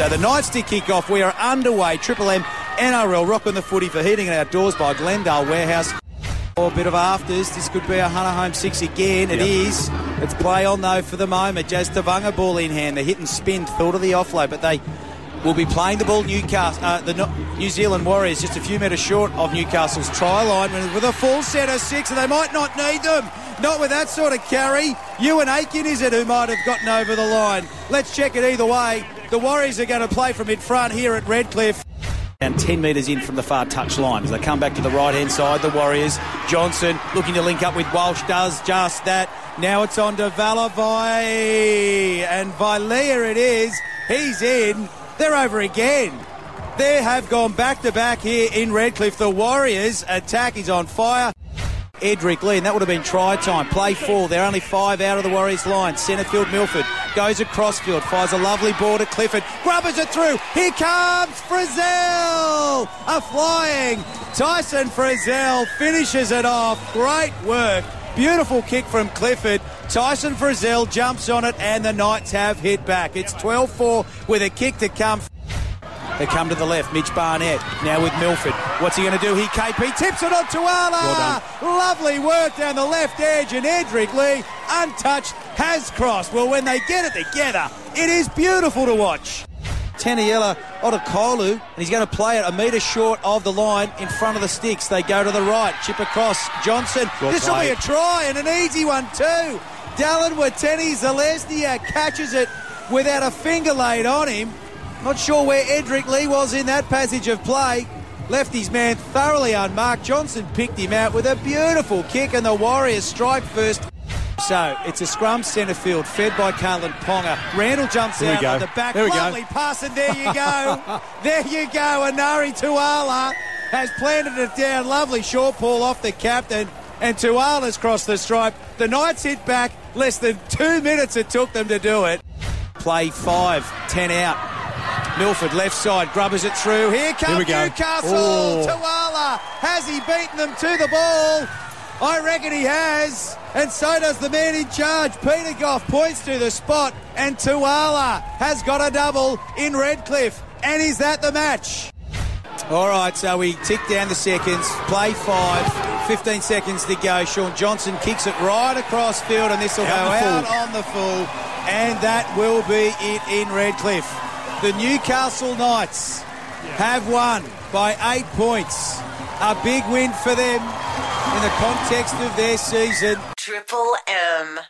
So the Knights did kick off. We are underway. Triple M NRL rocking the footy for heating and outdoors by Glendale Warehouse. A bit of afters. This could be a Hunter Home six again. It Yep. is. It's play on though for the moment. Jazz Tevaga ball in hand. The hit and spin thought of the offload, but they will be playing the ball. Newcastle, uh, the New Zealand Warriors, just a few metres short of Newcastle's try line with a full set of six, and they might not need them. Not with that sort of carry. Euan Aitken is it who might have gotten over the line. Let's check it either way. The Warriors are going to play from in front here at Redcliffe. And 10 metres in from the far touch line as they come back to the right hand side. The Warriors. Johnson looking to link up with Walsh does just that. Now it's on to Valavai. And Vailea it is. He's in. They're over again. They have gone back to back here in Redcliffe. The Warriors attack is on fire. Edrick Lee, and that would have been try time. Play four. They're only five out of the Warriors line. Centrefield Milford goes across field, fires a lovely ball to Clifford, grubbers it through. Here comes Frizell, a flying Tyson Frizell finishes it off. Great work. Beautiful kick from Clifford. Tyson Frizell jumps on it, and the Knights have hit back. It's 12 4 with a kick to come. They come to the left. Mitch Barnett now with Milford. What's he going to do? He KP tips it on Tuala. Lovely work down the left edge, and Edrick Lee, untouched, has crossed. Well, when they get it together, it is beautiful to watch. Taniela Otokolu, and he's going to play it a metre short of the line in front of the sticks. They go to the right, chip across. Johnson. Well this will be a try and an easy one too. Dallin Watene-Zelezniak catches it without a finger laid on him. Not sure where Edrick Lee was in that passage of play. Left his man thoroughly unmarked. Johnson picked him out with a beautiful kick, and the Warriors strike first. So it's a scrum centre field fed by Kalyn Ponga. Randall jumps out on the back. There we go. Lovely pass, and there you go. there you go. Enari Tuala has planted it down. Lovely short pull off the captain. And Tuala's crossed the stripe. The Knights hit back. Less than two minutes it took them to do it. Play five, ten out. Milford left side, grubbers it through. Here comes go. Newcastle. Oh. Tuala. Has he beaten them to the ball? I reckon he has. And so does the man in charge. Peter Goff points to the spot. And Tuala has got a double in Redcliffe. And is that the match? All right, so we tick down the seconds. Play five. 15 seconds to go. Shaun Johnson kicks it right across field, and this will go out on the full. And that will be it in Redcliffe. The Newcastle Knights have won by eight points. A big win for them in the context of their season. Triple M.